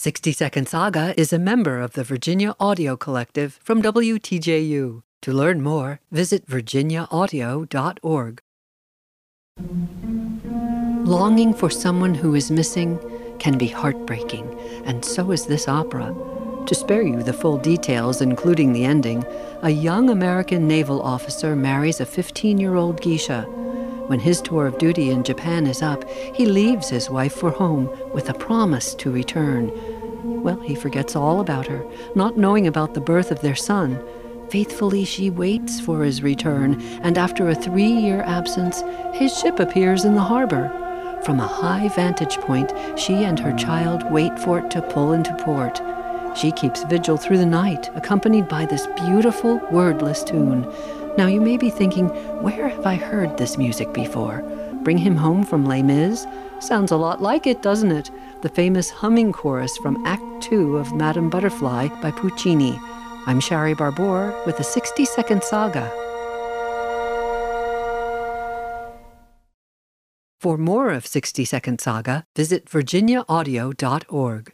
60 Second Saga is a member of the Virginia Audio Collective from WTJU. To learn more, visit virginiaaudio.org. Longing for someone who is missing can be heartbreaking, and so is this opera. To spare you the full details, including the ending, a young American naval officer marries a 15 year old geisha. When his tour of duty in Japan is up, he leaves his wife for home with a promise to return. Well, he forgets all about her, not knowing about the birth of their son. Faithfully, she waits for his return, and after a three year absence, his ship appears in the harbor. From a high vantage point, she and her child wait for it to pull into port. She keeps vigil through the night, accompanied by this beautiful, wordless tune. Now you may be thinking, where have I heard this music before? Bring Him Home from Les Mis? Sounds a lot like it, doesn't it? The famous humming chorus from Act Two of Madame Butterfly by Puccini. I'm Shari Barbour with a 60 second saga. For more of 60 Second Saga, visit virginiaaudio.org.